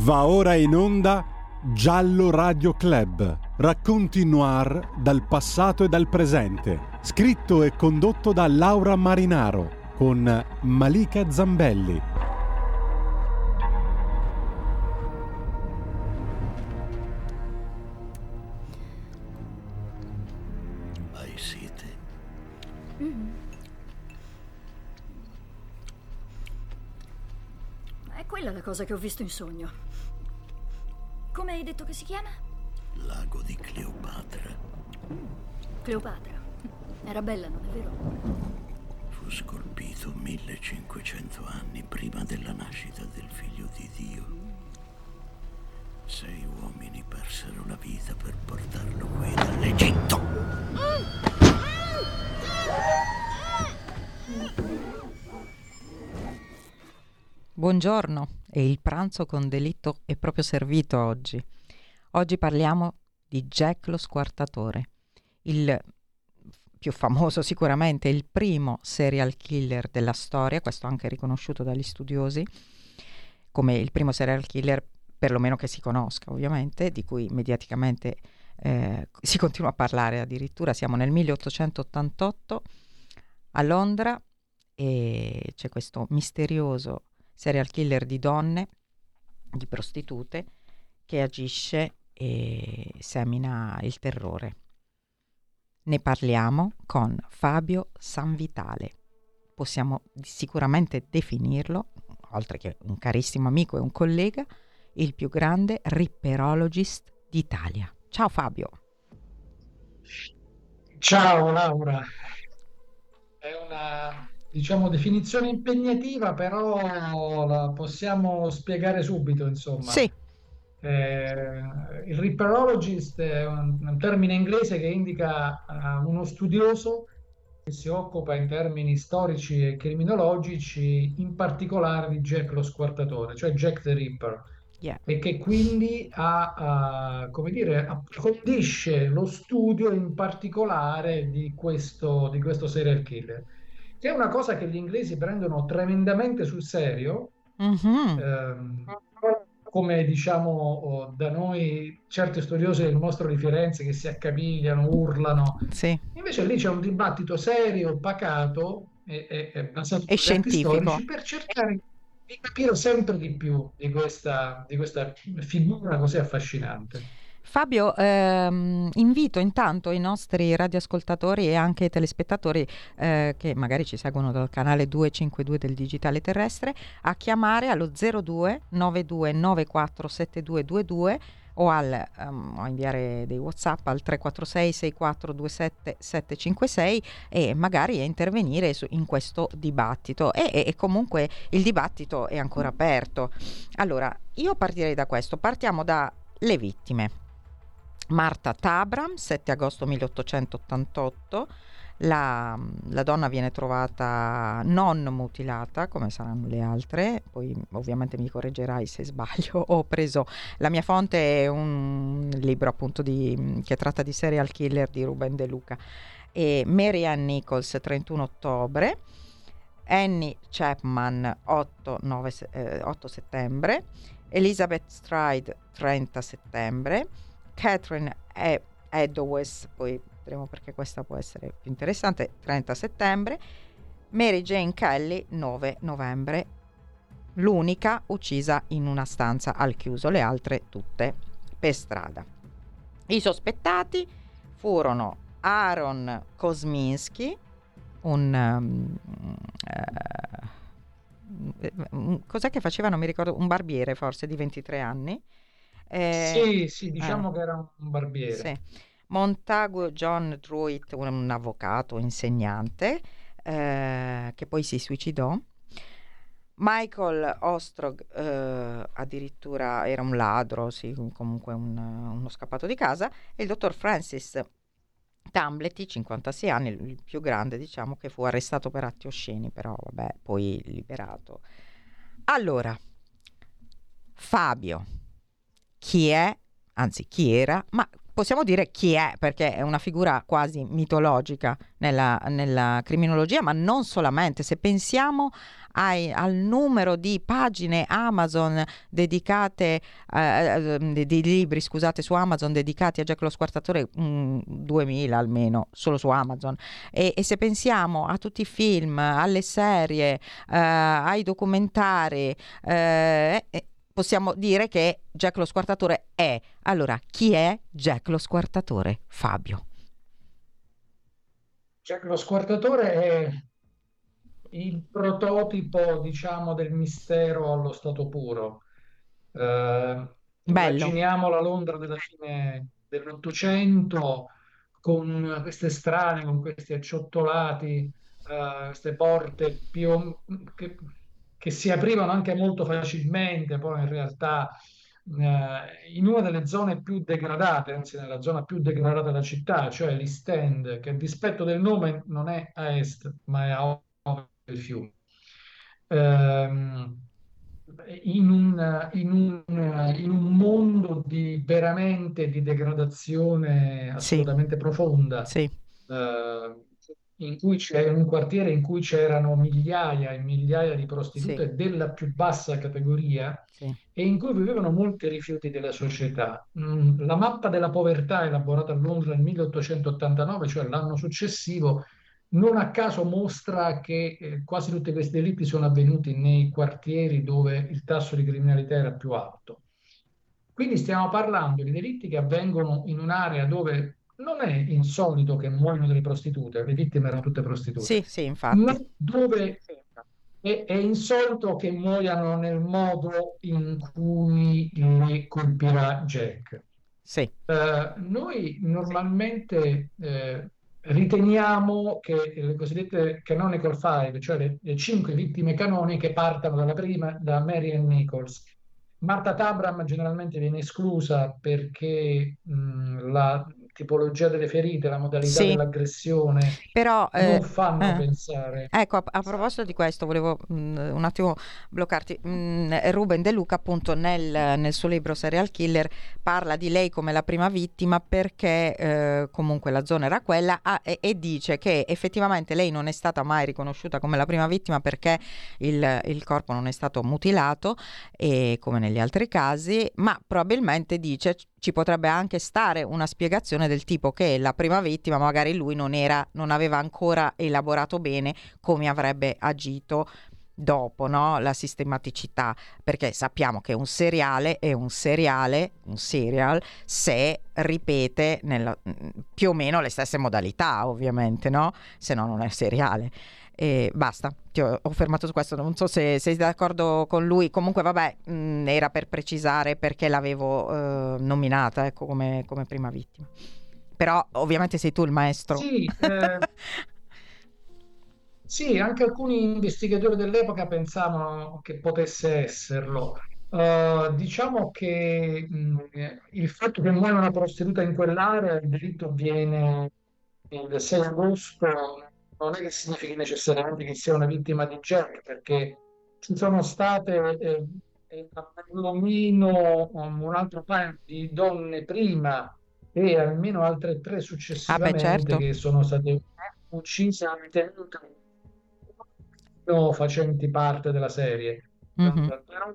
Va ora in onda Giallo Radio Club, racconti noir dal passato e dal presente, scritto e condotto da Laura Marinaro con Malika Zambelli. Cosa che ho visto in sogno. Come hai detto che si chiama? Lago di Cleopatra. Cleopatra. Era bella, non è vero? Fu scolpito 1500 anni prima della nascita del figlio di Dio. Sei uomini persero la vita per portarlo qui dall'Egitto. Buongiorno e il pranzo con delitto è proprio servito oggi. Oggi parliamo di Jack lo squartatore, il più famoso sicuramente, il primo serial killer della storia, questo anche riconosciuto dagli studiosi, come il primo serial killer perlomeno che si conosca ovviamente, di cui mediaticamente eh, si continua a parlare addirittura, siamo nel 1888 a Londra e c'è questo misterioso serial killer di donne, di prostitute, che agisce e semina il terrore. Ne parliamo con Fabio Sanvitale. Possiamo sicuramente definirlo, oltre che un carissimo amico e un collega, il più grande ripperologist d'Italia. Ciao Fabio. Ciao Laura, è una diciamo definizione impegnativa, però la possiamo spiegare subito, insomma. Sì, Eh, il ripperologist è un, un termine inglese che indica eh, uno studioso che si occupa in termini storici e criminologici, in particolare di Jack lo squartatore, cioè Jack the Ripper, yeah. e che quindi ha, ha, come dire, approfondisce lo studio in particolare di questo, di questo serial killer, che è una cosa che gli inglesi prendono tremendamente sul serio. Mhm. Ehm, come diciamo da noi certi studiosi del mostro di Firenze che si accapigliano, urlano. Sì. Invece lì c'è un dibattito serio, pacato e, e- e basato E scientifico. storici per cercare di capire sempre di più di questa, di questa figura così affascinante. Fabio, ehm, invito intanto i nostri radioascoltatori e anche i telespettatori eh, che magari ci seguono dal canale 252 del Digitale Terrestre a chiamare allo 02 92 94 7222 o al, o a inviare dei WhatsApp al 346 64 27 756 e magari a intervenire su- in questo dibattito. E- e comunque il dibattito è ancora aperto. Allora, io partirei da questo. Partiamo dalle vittime. Marta Tabram, 7 agosto 1888. La, la donna viene trovata non mutilata come saranno le altre, poi ovviamente mi correggerai se sbaglio. Ho preso la mia fonte è un libro appunto di, che tratta di serial killer di Ruben De Luca. E Mary Nichols, 31 ottobre. Annie Chapman, 8, 9 se- eh, 8 settembre. Elizabeth Stride, 30 settembre. Catherine E- Edowes, poi vedremo perché questa può essere più interessante, 30 settembre. Mary Jane Kelly, 9 novembre. L'unica uccisa in una stanza al chiuso, le altre tutte per strada. I sospettati furono Aaron Kosminski, un... um, un- cos'è che faceva? Non mi ricordo, un barbiere forse di 23 anni. Eh, Sì, sì, diciamo eh. che era un barbiere. sì. Montagu John Druitt, un, un avvocato, insegnante, eh, che poi si suicidò. Michael Ostrog eh, addirittura era un ladro, sì, comunque un- uno scappato di casa, e il dottor Francis Tamblety, 56 anni, il il più grande, diciamo, che fu arrestato per atti osceni, però vabbè, poi liberato. Allora, Fabio, chi è, anzi chi era, ma possiamo dire chi è, perché è una figura quasi mitologica nella, nella criminologia, ma non solamente. Se pensiamo ai, al numero di pagine Amazon dedicate, eh, eh di, libri scusate, su Amazon dedicati a Jack lo Squartatore, mh, 2000 almeno, solo su Amazon. E, e, se pensiamo a tutti i film, alle serie, eh, ai documentari, eh possiamo dire che Jack lo Squartatore è. Allora, chi è Jack lo Squartatore? Fabio. Jack lo Squartatore è il prototipo, diciamo, del mistero allo stato puro. Eh, immaginiamo la Londra della fine dell'Ottocento con queste strade, con questi acciottolati, eh, queste porte più, che, che, si aprivano anche molto facilmente, poi in realtà eh, in una delle zone più degradate, anzi nella zona più degradata della città, cioè l'East End, che a dispetto del nome non è a est, ma è a ovest del fiume. Um, in, un, in, un, in un, mondo di veramente di degradazione assolutamente sì. profonda, sì. Uh, in cui c'è un quartiere in cui c'erano migliaia e migliaia di prostitute sì. della più bassa categoria e in cui vivevano molti rifiuti della società. Mm, la mappa della povertà elaborata a Londra nel 1889, cioè l'anno successivo, non a caso mostra che eh, quasi tutti questi delitti sono avvenuti nei quartieri dove il tasso di criminalità era più alto. Quindi stiamo parlando di delitti che avvengono in un'area dove non è insolito che muoiono delle prostitute, le vittime erano tutte prostitute. Sì, sì, infatti. Ma dove è, è insolito che muoiano nel modo in cui le colpirà Jack. Sì. Uh, noi normalmente eh, riteniamo che le cosiddette canonical five, cioè le, le cinque vittime canoniche, partano dalla prima, da Marian Nichols. Marta Tabram generalmente viene esclusa perché mh, la tipologia delle ferite, la modalità sì. dell'aggressione Però, non eh, fanno eh. pensare. Ecco, a, a, proposito di questo, volevo mh, mm, un attimo bloccarti. Mh, mm, Ruben De Luca, appunto, nel, nel, suo libro Serial Killer parla di lei come la prima vittima perché eh, comunque la zona era quella ah, e, e, dice che effettivamente lei non è stata mai riconosciuta come la prima vittima perché il, il corpo non è stato mutilato, e, come negli altri casi, ma probabilmente dice ci potrebbe anche stare una spiegazione del tipo che la prima vittima magari lui non, era, non aveva ancora elaborato bene come avrebbe agito dopo no? la sistematicità, perché sappiamo che un seriale è un seriale, un serial, se ripete nella, più o meno le stesse modalità, ovviamente, no? Se no non è seriale. E basta, ti ho, ho, fermato su questo, non so se sei d'accordo con lui, comunque vabbè, mh, era per precisare perché l'avevo eh, nominata ecco, come, come, prima vittima. Però ovviamente sei tu il maestro. Sì, eh, sì, anche alcuni investigatori dell'epoca pensavano che potesse esserlo. Uh, diciamo che mh, il fatto che muoia una prostituta in quell'area, il delitto avviene il 6 agosto non è che significhi necessariamente che sia una vittima di Jack, perché ci sono state eh, eh almeno un altro paio di donne prima e almeno altre tre successivamente ah beh, certo. che sono state uccise ritenute facenti parte della serie. Mm-hmm. Però,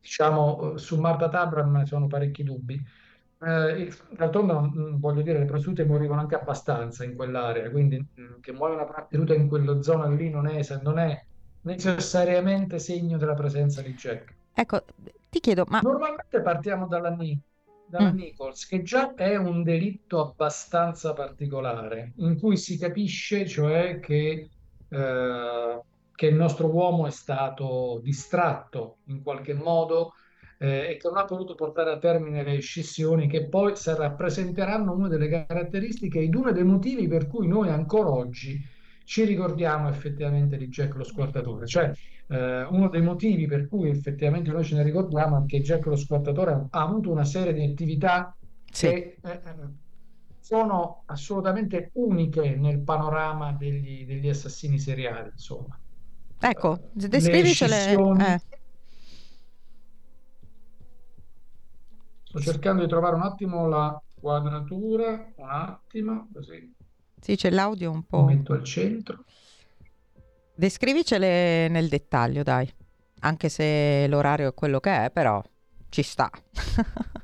diciamo, su Marta Tabram sono parecchi dubbi. Eh, d'altronde, voglio dire, le prostitute morivano anche abbastanza in quell'area, quindi mm, che muore una prostituta in quella zona lì non è, non è necessariamente segno della presenza di Jack. Ecco, ti chiedo, ma... Normalmente partiamo dalla, dalla mm. Nichols, che già è un delitto abbastanza particolare, in cui si capisce, cioè, che, eh, che il nostro uomo è stato distratto in qualche modo eh, e che non ha potuto portare a termine le scissioni che poi rappresenteranno una delle caratteristiche ed uno dei motivi per cui noi ancora oggi ci ricordiamo effettivamente di Jack lo squartatore, cioè eh, uno dei motivi per cui effettivamente noi ce ne ricordiamo è che Jack lo squartatore ha avuto una serie di attività sì. che eh, sono assolutamente uniche nel panorama degli, degli assassini seriali, insomma. Ecco, descrivicele. Eh. Sto cercando di trovare un attimo la, Quadratura, un attimo, così. Sì, c'è l'audio un po'. Metto al centro. Descrivicele nel dettaglio, dai. Anche se l'orario è quello che è, però ci sta.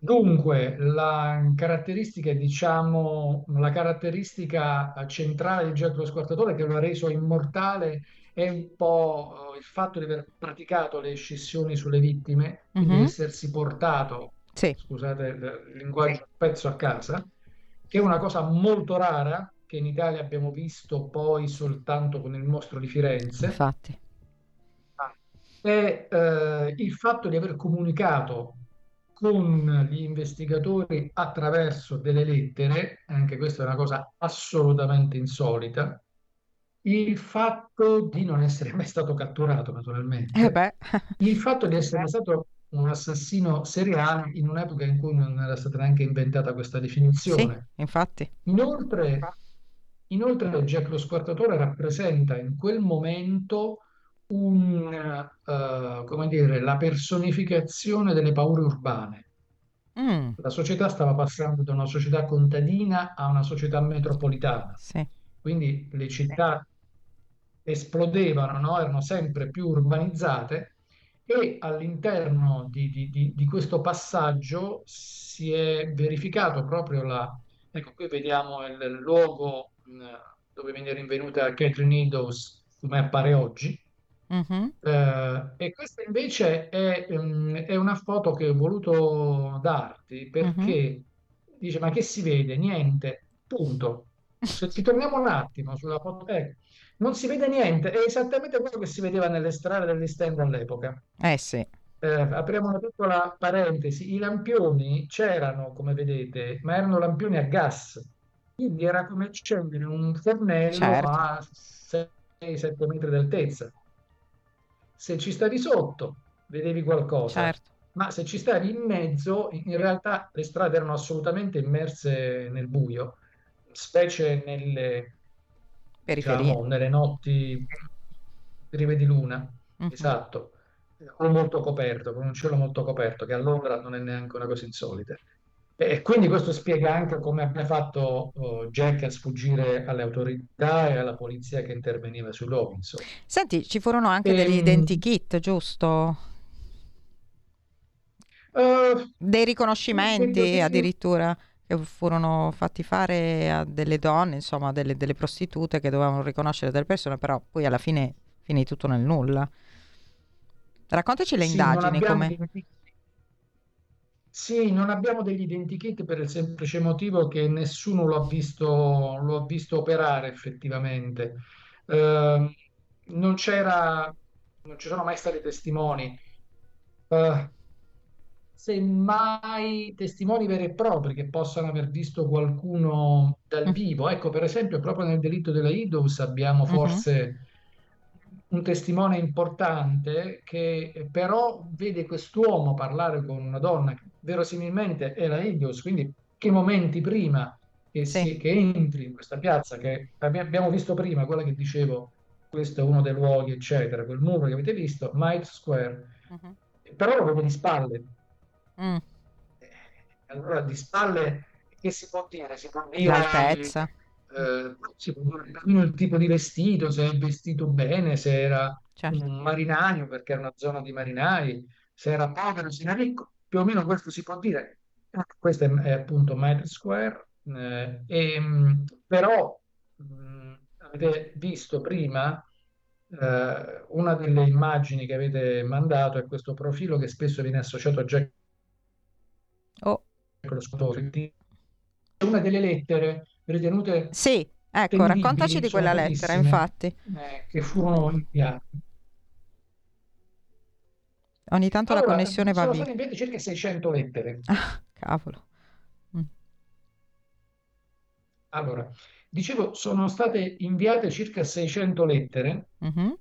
Dunque, la caratteristica, diciamo, la caratteristica centrale di Jack lo Squartatore che lo ha reso immortale è un po' il fatto di aver praticato le scissioni sulle vittime, quindi Mhm. essersi portato, Sì, scusate il linguaggio, un pezzo a casa, che è una cosa molto rara che in Italia abbiamo visto poi soltanto con il mostro di Firenze infatti. è eh, il fatto di aver comunicato con gli investigatori attraverso delle lettere, anche questa è una cosa assolutamente insolita, il fatto di non essere mai stato catturato, naturalmente, Eh il fatto di essere stato un assassino seriale in un'epoca in cui non era stata neanche inventata questa sì, definizione. infatti. Inoltre, inoltre Jack lo Squartatore rappresenta in quel momento un, eh, come dire, la personificazione delle paure urbane. Mm, La società stava passando da una società contadina a una società metropolitana, sì, quindi le città esplodevano, no? Erano sempre più urbanizzate e all'interno di, di- di- di questo passaggio si è verificato proprio la... Ecco, qui vediamo il luogo mh, dove viene rinvenuta Catherine Eddowes, come appare oggi. Mhm, Eh, e questa invece è, mm, è una foto che ho voluto darti mhm. perché dice: Ma che si vede? Niente, punto. Se ci torniamo un attimo sulla foto, ecco, non si vede niente, è esattamente quello che si vedeva nelle strade degli stand all'epoca. Eh sì, Eh, apriamo una piccola parentesi: i lampioni c'erano, come vedete, ma erano lampioni a gas, quindi era come accendere un fornello certo, a 6-7 metri d'altezza. Se ci stavi sotto, vedevi qualcosa, certo. ma se ci stavi in mezzo, in in realtà le strade erano assolutamente immerse nel buio, specie nelle, diciamo, nelle notti prive di luna. Mhm. Esatto, o molto coperto, con un cielo molto coperto, che a Londra non è neanche una cosa insolita. E quindi questo spiega anche come abbia fatto oh, Jack a sfuggire alle autorità e alla polizia che interveniva luoghi, insomma. Senti, ci furono anche degli Ehm, identikit, giusto? eh, Dei riconoscimenti di... addirittura che furono fatti fare a delle donne, insomma, delle, delle prostitute che dovevano riconoscere delle persone, però poi alla fine finì tutto nel nulla. Raccontaci le Sì, indagini, come... Sì, non abbiamo degli identikit per il semplice motivo che nessuno lo ha visto, lo ha visto operare effettivamente. Ehm, non c'era, non ci sono mai stati testimoni. Eh, semmai testimoni veri e propri che possano aver visto qualcuno dal Mm, vivo. Ecco, per esempio, proprio nel delitto della Idols abbiamo mhm, forse un testimone importante che però vede quest'uomo parlare con una donna che verosimilmente è la Idols, quindi che momenti prima che, Sì, si- che entri in questa piazza che abbi- abbiamo visto prima, quella che dicevo, questo è uno dei luoghi, eccetera, quel muro che avete visto, Might Square, mhm, però vedo di spalle. Mm, Allora, di spalle, che si può dire? Si può dire, L'altezza. eh, si può dire il tipo di vestito, se è vestito bene, se era Certo. un marinaio, perché era una zona di marinai, se era povero, se era ricco, più o meno questo si può dire. Questo è, è appunto Madrid Square, eh, e, mh, però mh, avete visto prima eh, una delle immagini che avete mandato è questo profilo che spesso viene associato a Jack Lo scrittore. Una delle lettere ritenute sì, ecco, raccontaci di sono quella lettera, pochissime, infatti. eh, che furono inviate. Ogni tanto la Allora, connessione va sono via. state inviate circa 600 lettere. Ah, cavolo. Mm, Allora, dicevo, sono state inviate circa 600 lettere. mhm,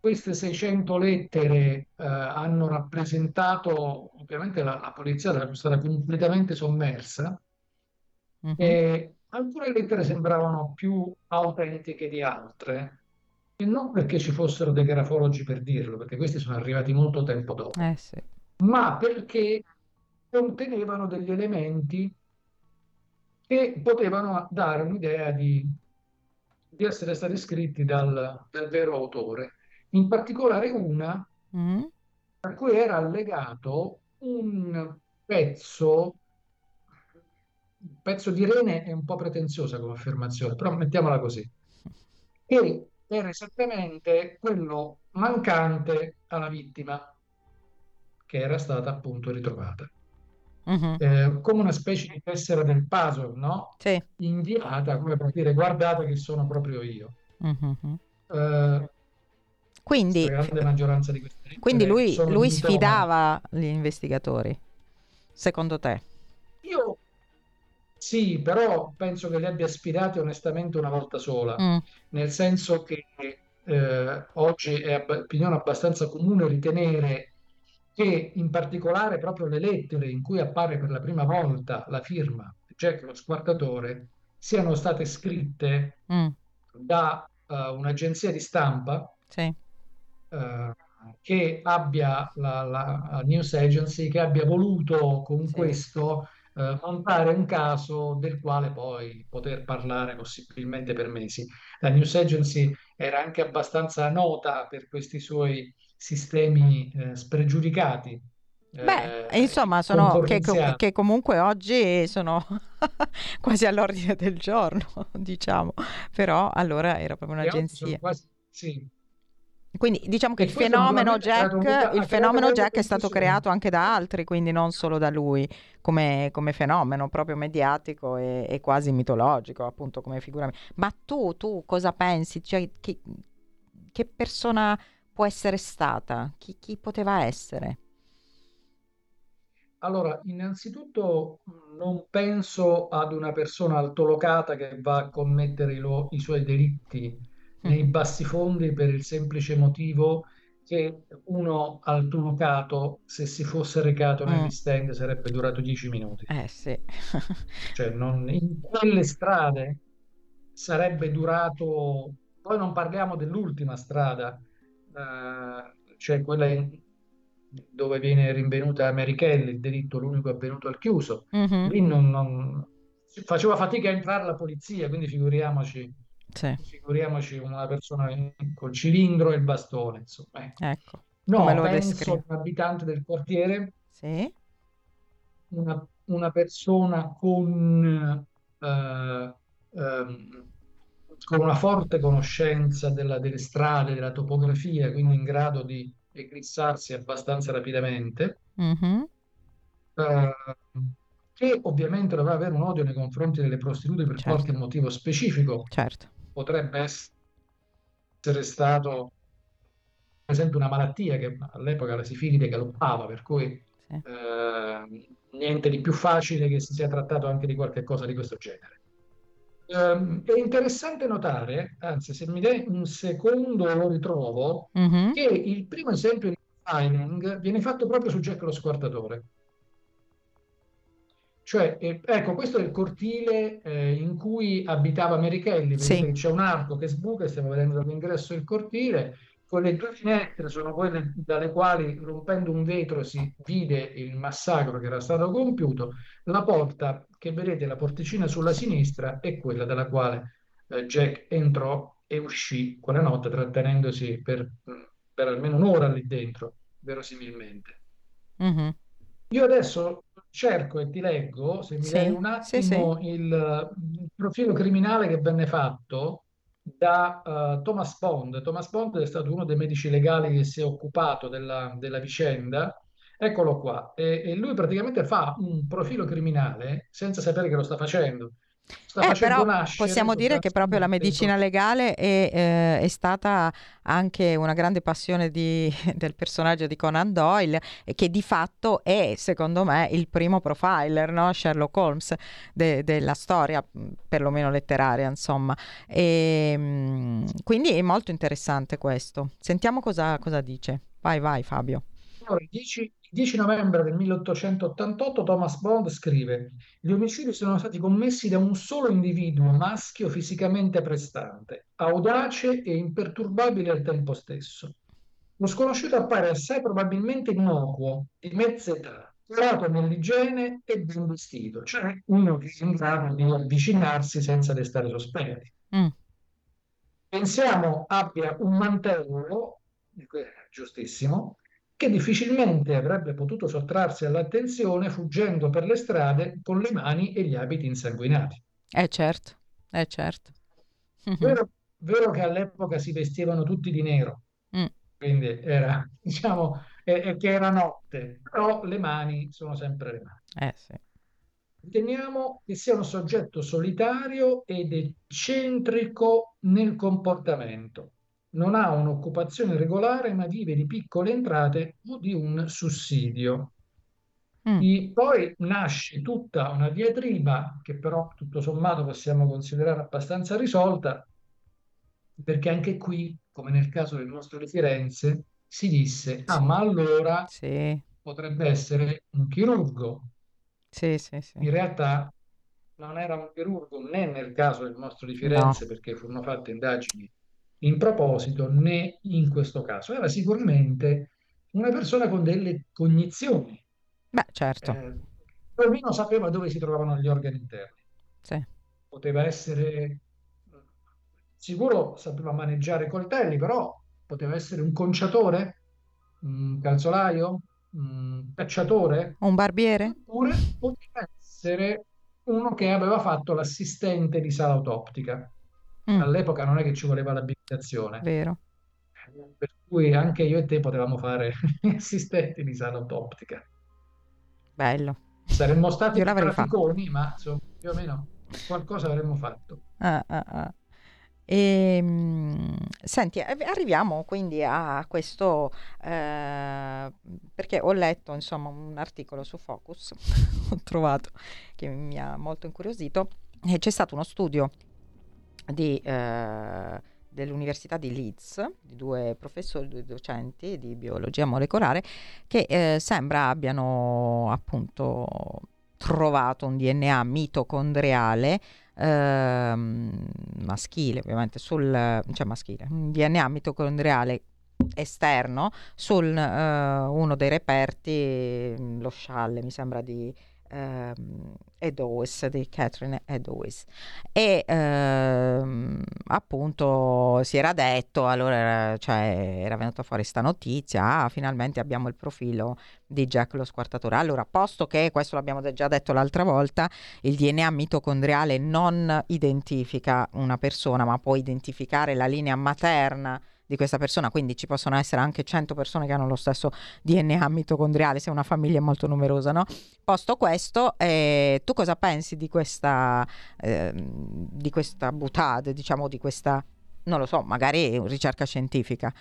Queste 600 lettere eh, hanno rappresentato, ovviamente la, la polizia era stata completamente sommersa mhm, e alcune lettere sembravano più autentiche di altre, e non perché ci fossero dei grafologi per dirlo, perché questi sono arrivati molto tempo dopo. Eh sì. ma perché contenevano degli elementi che potevano dare un'idea di, di essere stati scritti dal, dal vero autore. In particolare una Mm. a cui era allegato un pezzo, un pezzo di rene è un po' pretenziosa come affermazione, però mettiamola così, che era esattamente quello mancante alla vittima che era stata appunto ritrovata. Mhm. Eh, come una specie di tessera del puzzle, no? Sì. Inviata come per dire guardate che sono proprio io. Eh, Quindi, quindi lui, lui sfidava gli investigatori, secondo te? Io sì, però penso che li abbia sfidati onestamente una volta sola, Mm. nel senso che eh, oggi è abba- opinione abbastanza comune ritenere che in particolare proprio le lettere in cui appare per la prima volta la firma Jack lo squartatore siano state scritte Mm. da eh, un'agenzia di stampa Sì. Eh, che abbia la, la news agency che abbia voluto con Sì. questo eh, montare un caso del quale poi poter parlare possibilmente per mesi. La news agency era anche abbastanza nota per questi suoi sistemi eh, spregiudicati. Beh, eh, insomma, sono che, che comunque oggi sono quasi all'ordine del giorno, diciamo, però allora era proprio un'agenzia. quasi- sì. Quindi diciamo che il fenomeno Jack, il fenomeno Jack è stato creato anche da altri, quindi non solo da lui, come, come fenomeno proprio mediatico e, e quasi mitologico, appunto come figura. Ma tu, tu cosa pensi? Cioè, che, che persona può essere stata? Chi, chi poteva essere? Allora, innanzitutto non penso ad una persona altolocata che va a commettere i, lo- i suoi delitti nei Mm. bassifondi per il semplice motivo che uno altolocato, se si fosse recato Mm. negli stand, sarebbe durato dieci minuti. Eh sì. Cioè, non- in quelle strade sarebbe durato. Poi non parliamo dell'ultima strada, eh, cioè quella in- dove viene rinvenuta Mary Kelly, il delitto l'unico avvenuto al chiuso. Mhm. Lì non, non- faceva fatica a entrare la polizia, quindi figuriamoci, Sì, figuriamoci una persona col cilindro e il bastone, insomma. ecco. ecco. No, penso un abitante del quartiere Sì. una, una persona con, eh, ehm, con una forte conoscenza della- delle strade, della topografia, quindi in grado di eclissarsi abbastanza rapidamente, Mhm. eh, che ovviamente dovrà avere un odio nei confronti delle prostitute per Certo. qualche motivo specifico, Certo. Potrebbe essere stato per esempio una malattia che all'epoca la sifilide galoppava, per cui Sì. eh, niente di più facile che si sia trattato anche di qualche cosa di questo genere. Ehm, è interessante notare, anzi, se mi dai un secondo lo ritrovo, Mhm. che il primo esempio di profiling viene fatto proprio su Jack lo squartatore. Cioè, eh, ecco, questo è il cortile eh, in cui abitava. Vedete Sì. c'è un arco che sbuca, stiamo vedendo dall'ingresso del cortile. Quelle due finestre sono quelle dalle quali, rompendo un vetro, si vide il massacro che era stato compiuto. La porta che vedete, la porticina sulla sinistra, è quella dalla quale eh, Jack entrò e uscì quella notte, trattenendosi per, per almeno un'ora lì dentro, verosimilmente. Mhm. Io adesso cerco e ti leggo, se mi Sì, dai un sì, sì. attimo, il, il profilo criminale che venne fatto da eh, Thomas Bond. Thomas Bond è stato uno dei medici legali che si è occupato della, della vicenda. Eccolo qua. E, e lui praticamente fa un profilo criminale senza sapere che lo sta facendo. Eh, però nascere possiamo dire che proprio la medicina legale è, eh, è stata anche una grande passione di- del personaggio di Conan Doyle, e che di fatto è, secondo me, il primo profiler, no? Sherlock Holmes de- della storia, perlomeno letteraria, insomma. E, mh, quindi è molto interessante questo. Sentiamo cosa, cosa dice. Vai, vai, Fabio. Allora, il 10, il 10 novembre del 1888 Thomas Bond scrive: Gli omicidi sono stati commessi da un solo individuo, maschio fisicamente prestante, audace e imperturbabile al tempo stesso. Lo sconosciuto appare assai probabilmente innocuo, di mezza età, curato nell'igiene e ben vestito, cioè uno che è in grado di avvicinarsi senza restare sospetti. Mm. Pensiamo abbia un mantello, giustissimo, che difficilmente avrebbe potuto sottrarsi all'attenzione fuggendo per le strade con le mani e gli abiti insanguinati. Eh certo, eh certo. Vero, vero che all'epoca si vestivano tutti di nero, Mm. quindi era, diciamo, eh, eh, che era notte, però le mani sono sempre le mani. Eh sì. Riteniamo che sia un soggetto solitario ed eccentrico nel comportamento. Non ha un'occupazione regolare, ma vive di piccole entrate o di un sussidio. Mm. E poi nasce tutta una diatriba che però tutto sommato possiamo considerare abbastanza risolta, perché anche qui, come nel caso del nostro di Firenze, si disse, ah, ma allora Sì, potrebbe essere un chirurgo. sì, sì, sì. In realtà non era un chirurgo né nel caso del mostro di Firenze, perché furono fatte indagini in proposito, né in questo caso. Era sicuramente una persona con delle cognizioni. Beh, certo, Eh, almeno sapeva dove si trovavano gli organi interni. sì. Poteva essere, sicuro sapeva maneggiare i coltelli, però poteva essere un conciatore, un calzolaio, un cacciatore, Un barbiere? Oppure poteva essere uno che aveva fatto l'assistente di sala autoptica. Mm, All'epoca non è che ci voleva l'abilitazione, vero. per cui anche io e te potevamo fare gli assistenti di sala. Bello. Saremmo stati l'avrei fatto. praticoni, ma insomma, più o meno qualcosa avremmo fatto. Ah, ah, ah. Ehm, senti, arri- arriviamo quindi a questo, eh, perché ho letto insomma un articolo su Focus, ho trovato che mi ha molto incuriosito, e c'è stato uno studio di, eh, dell'Università di Leeds, di due professori, due docenti di biologia molecolare, che eh, sembra abbiano appunto trovato un DNA mitocondriale ehm, maschile, ovviamente sul cioè maschile, un DNA mitocondriale esterno sul eh, uno dei reperti, lo scialle, mi sembra di ehm, Eddowes, di Catherine Eddowes. E ehm, appunto si era detto, allora era, cioè, era venuta fuori sta notizia, ah, finalmente abbiamo il profilo di Jack lo squartatore. Allora, posto che, questo l'abbiamo già detto l'altra volta, il DNA mitocondriale non identifica una persona, ma può identificare la linea materna di questa persona, quindi ci possono essere anche 100 persone che hanno lo stesso DNA mitocondriale, se una famiglia è molto numerosa, no? Posto questo, eh, tu cosa pensi di questa, ehm, di questa butade, diciamo, di questa, non lo so, magari ricerca scientifica?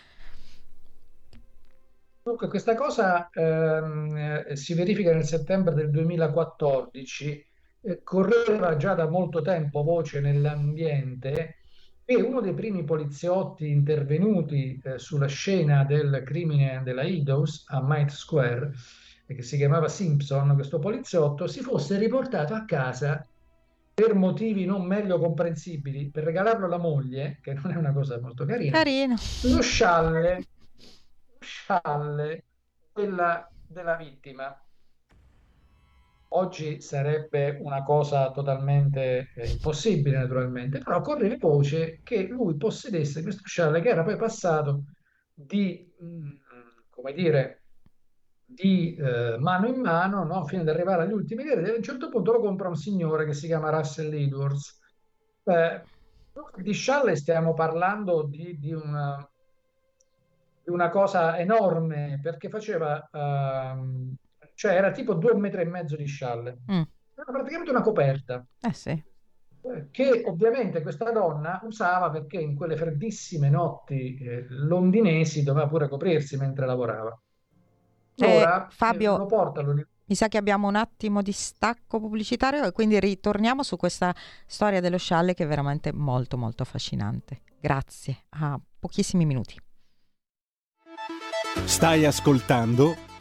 Dunque, questa cosa ehm, eh, si verifica nel settembre del 2014. Eh, correva già da molto tempo voce nell'ambiente e uno dei primi poliziotti intervenuti eh, sulla scena del crimine della Eddowes a Might Square, eh, che si chiamava Simpson, questo poliziotto, si fosse riportato a casa per motivi non meglio comprensibili, per regalarlo alla moglie, che non è una cosa molto carina, Carino. lo scialle, lo scialle della, della vittima. Oggi sarebbe una cosa totalmente eh, impossibile, naturalmente, però correva voce che lui possedesse questo scialle che era poi passato di, mm, come dire, di eh, mano in mano, no? Fino ad arrivare agli ultimi eredi. A un certo punto lo compra un signore che si chiama Russell Edwards. Eh, di scialle stiamo parlando di, di una, di una cosa enorme perché faceva, ehm, cioè era tipo due metri e mezzo di scialle. Mm. Era praticamente una coperta Eh sì. eh, che ovviamente questa donna usava perché in quelle freddissime notti eh, londinesi doveva pure coprirsi mentre lavorava. Eh, Ora eh, Fabio, lo porta all'università. Mi sa che abbiamo un attimo di stacco pubblicitario e quindi ritorniamo su questa storia dello scialle che è veramente molto molto affascinante. Grazie, a pochissimi minuti. Stai ascoltando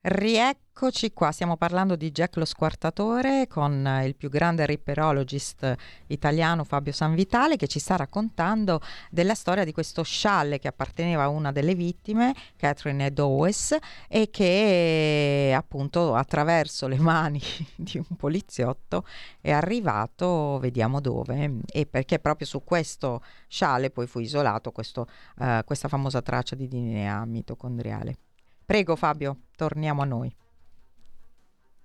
Riecco Eccoci qua, stiamo parlando di Jack lo squartatore con il più grande ripperologist italiano Fabio Sanvitale che ci sta raccontando della storia di questo scialle che apparteneva a una delle vittime, Catherine Dowes, e che appunto attraverso le mani di un poliziotto è arrivato, vediamo dove, e perché proprio su questo scialle poi fu isolato questo, uh, questa famosa traccia di DNA mitocondriale. Prego Fabio, torniamo a noi.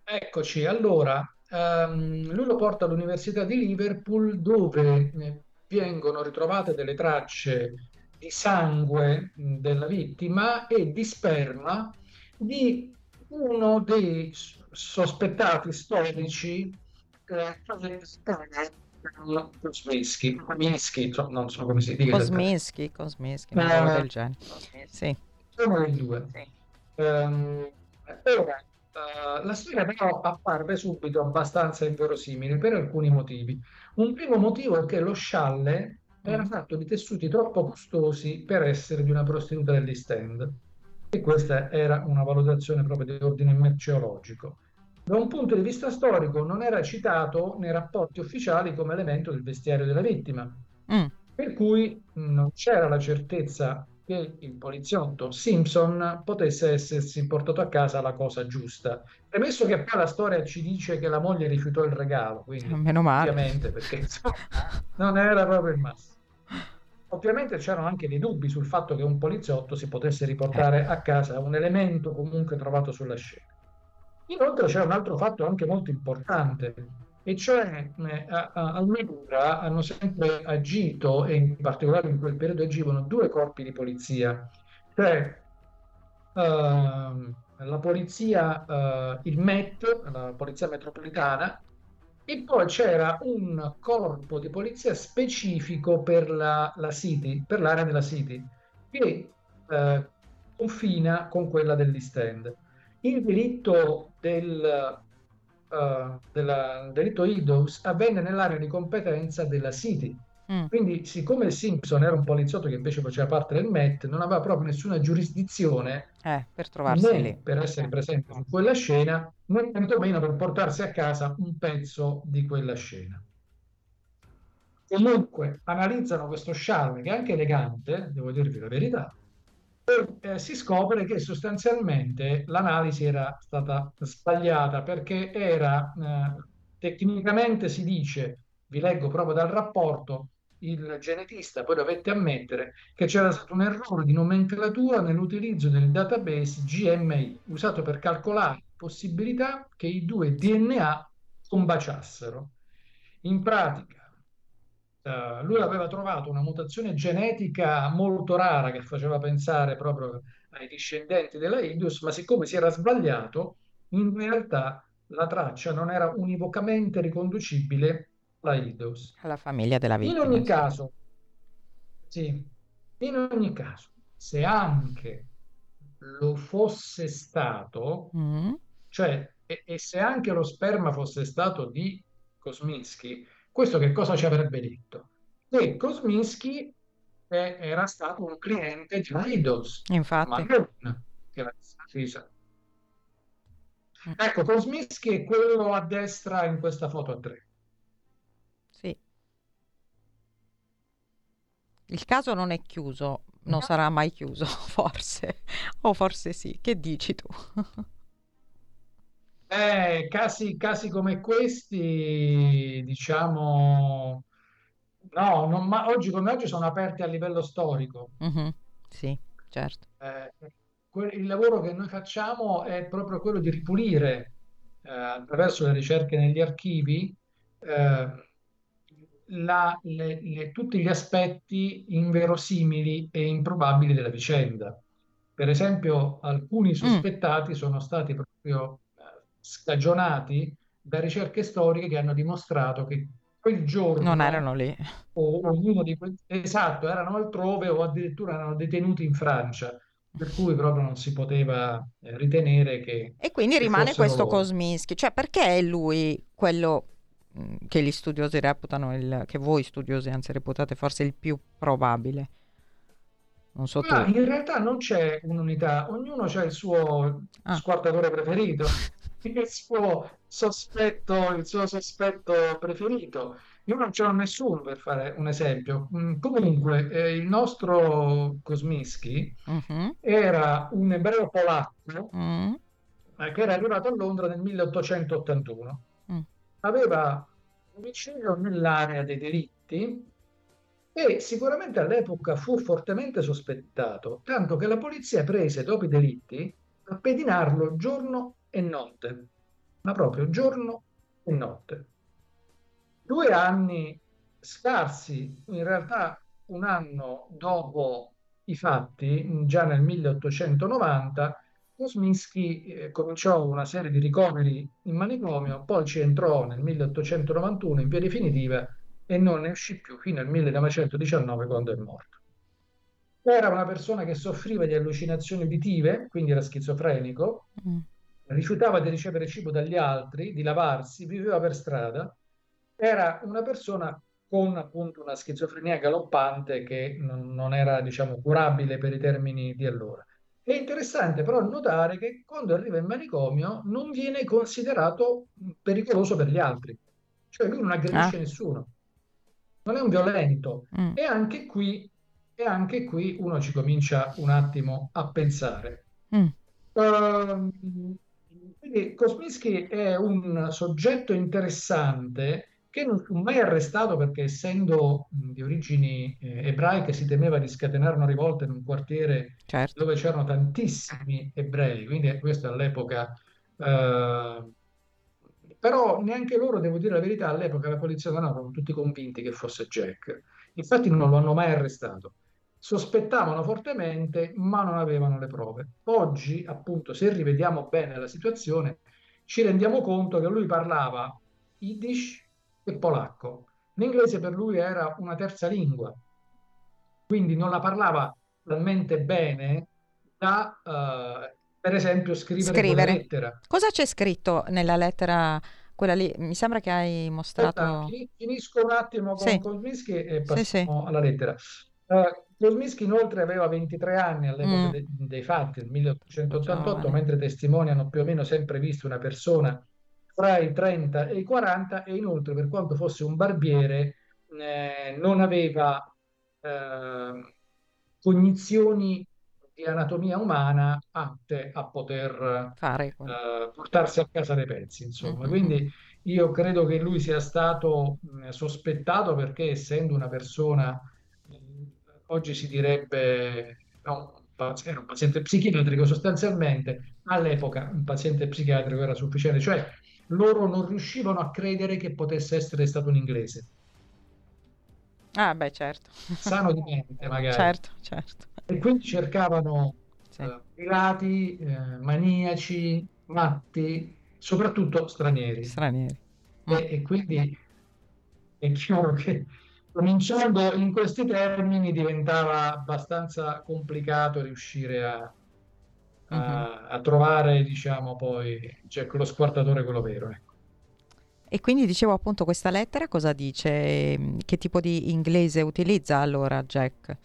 Eccoci, allora, ehm, lui lo porta all'Università di Liverpool dove eh, vengono ritrovate delle tracce di sangue della vittima e di sperma di uno dei sospettati storici eh, Kosminski, Kosminski, non so come si dice. Kosminski, Kosminski, una eh, del genere. Sì. Sono i due. Sì. Um, ora, Uh, la storia però apparve subito abbastanza inverosimile per alcuni motivi. Un primo motivo è che lo scialle era mm. fatto di tessuti troppo costosi per essere di una prostituta degli stand. E questa era una valutazione proprio di ordine merceologico. Da un punto di vista storico non era citato nei rapporti ufficiali come elemento del vestiario della vittima, mm. per cui non c'era la certezza che il poliziotto Simpson potesse essersi portato a casa la cosa giusta. Premesso che poi la storia ci dice che la moglie rifiutò il regalo, quindi Meno male. ovviamente perché insomma, non era proprio il massimo. Ovviamente c'erano anche dei dubbi sul fatto che un poliziotto si potesse riportare a casa un elemento comunque trovato sulla scena. Inoltre c'è un altro fatto anche molto importante, e cioè eh, a, a Medura hanno sempre agito, e in particolare in quel periodo agivano due corpi di polizia, cioè uh, la polizia, uh, il MET, la polizia metropolitana, e poi c'era un corpo di polizia specifico per la, la City, per l'area della City, che uh, confina con quella dell'East End. Il diritto del uh, del delitto IDOS avvenne nell'area di competenza della City. Mm. Quindi, siccome Simpson era un poliziotto che invece faceva parte del MET, non aveva proprio nessuna giurisdizione eh, per trovarsi né lì. per essere presente su quella scena, né tantomeno per portarsi a casa un pezzo di quella scena. Comunque, analizzano questo charme che è anche elegante, devo dirvi la verità, eh, si scopre che sostanzialmente l'analisi era stata sbagliata perché era eh, tecnicamente si dice, vi leggo proprio dal rapporto, il genetista poi dovette ammettere che c'era stato un errore di nomenclatura nell'utilizzo del database GMI usato per calcolare la possibilità che i due DNA combaciassero. In pratica, Uh, lui aveva trovato una mutazione genetica molto rara che faceva pensare proprio ai discendenti della Indus, ma siccome si era sbagliato, in realtà la traccia non era univocamente riconducibile alla Indus. Alla famiglia della vittima. In ogni caso, sì, in ogni caso, se anche lo fosse stato, mm. cioè, e, e se anche lo sperma fosse stato di Kosminski, questo che cosa ci avrebbe detto? Che Kosminski eh, era stato un cliente di Idols, Infatti. ma non che la Fisa. Ecco, Kosminski è quello a destra in questa foto a tre. Sì. Il caso non è chiuso, non no. sarà mai chiuso, forse. O forse sì. Che dici tu? Eh, casi, casi come questi, diciamo, no, non, ma oggi come oggi sono aperti a livello storico. Mm-hmm. Sì, certo. Eh, il lavoro che noi facciamo è proprio quello di ripulire eh, attraverso le ricerche negli archivi eh, la, le, le, tutti gli aspetti inverosimili e improbabili della vicenda. Per esempio, alcuni mm. sospettati mm. sono stati proprio scagionati da ricerche storiche che hanno dimostrato che quel giorno non erano lì o ognuno di questi esatto erano altrove o addirittura erano detenuti in Francia per cui proprio non si poteva eh, ritenere che e quindi rimane questo loro. Kosminski cioè perché è lui quello mm, che gli studiosi reputano il che voi studiosi anzi reputate forse il più probabile non so Ma in realtà non c'è un'unità ognuno ha il suo ah. squartatore preferito il suo sospetto, il suo sospetto preferito. Io non ce l'ho nessuno per fare un esempio. Mm, comunque, eh, il nostro Kosminski uh-huh. era un ebreo polacco uh-huh. eh, che era arrivato a Londra nel 1881. Uh-huh. Mm. Aveva un vicino nell'area dei delitti e sicuramente all'epoca fu fortemente sospettato, tanto che la polizia prese dopo i delitti a pedinarlo giorno e notte, ma proprio giorno e notte. Due anni scarsi, in realtà un anno dopo i fatti, già nel 1890, Kosminski eh, cominciò una serie di ricoveri in manicomio, poi ci entrò nel 1891 in via definitiva e non ne uscì più fino al 1919 quando è morto. Era una persona che soffriva di allucinazioni uditive, quindi era schizofrenico, mm rifiutava di ricevere cibo dagli altri, di lavarsi, viveva per strada, era una persona con appunto una schizofrenia galoppante che non, non era, diciamo, curabile per i termini di allora. È interessante però notare che quando arriva in manicomio non viene considerato pericoloso per gli altri, cioè lui non aggredisce ah. nessuno, non è un violento mm. e anche qui e anche qui uno ci comincia un attimo a pensare. Mm. Uh, quindi Kosminski è un soggetto interessante che non fu mai arrestato perché essendo di origini eh, ebraiche si temeva di scatenare una rivolta in un quartiere certo. dove c'erano tantissimi ebrei, quindi questo all'epoca... Eh, però neanche loro, devo dire la verità, all'epoca la polizia non erano tutti convinti che fosse Jack. Infatti non lo hanno mai arrestato sospettavano fortemente, ma non avevano le prove. Oggi, appunto, se rivediamo bene la situazione, ci rendiamo conto che lui parlava Yiddish e polacco. L'inglese per lui era una terza lingua, quindi non la parlava talmente bene da, uh, per esempio, scrivere, scrivere. una lettera. Cosa c'è scritto nella lettera? Quella lì, mi sembra che hai mostrato. Aspetta, finisco un attimo con sì. Kosminski e passiamo sì, sì. alla lettera. Uh, Kosminski inoltre aveva 23 anni all'epoca mm. de- dei fatti, nel 1888, mentre testimoniano più o meno sempre visto una persona fra i 30 e i 40 e inoltre per quanto fosse un barbiere eh, non aveva eh, cognizioni di anatomia umana atte a poter Fare. Eh, portarsi a casa dei pezzi, insomma. Mm-hmm. Quindi io credo che lui sia stato mh, sospettato perché essendo una persona oggi si direbbe no, era un paziente psichiatrico sostanzialmente, all'epoca un paziente psichiatrico era sufficiente, cioè loro non riuscivano a credere che potesse essere stato un inglese. Ah, beh, certo. Sano di mente, magari. Certo, certo. E quindi cercavano sì. uh, pirati, uh, maniaci, matti, soprattutto stranieri. Stranieri. E, e quindi è chiaro che cominciando in questi termini diventava abbastanza complicato riuscire a, a, uh-huh. a trovare, diciamo, poi cioè, lo squartatore quello vero. Ecco. E quindi dicevo appunto questa lettera cosa dice? Che tipo di inglese utilizza allora Jack?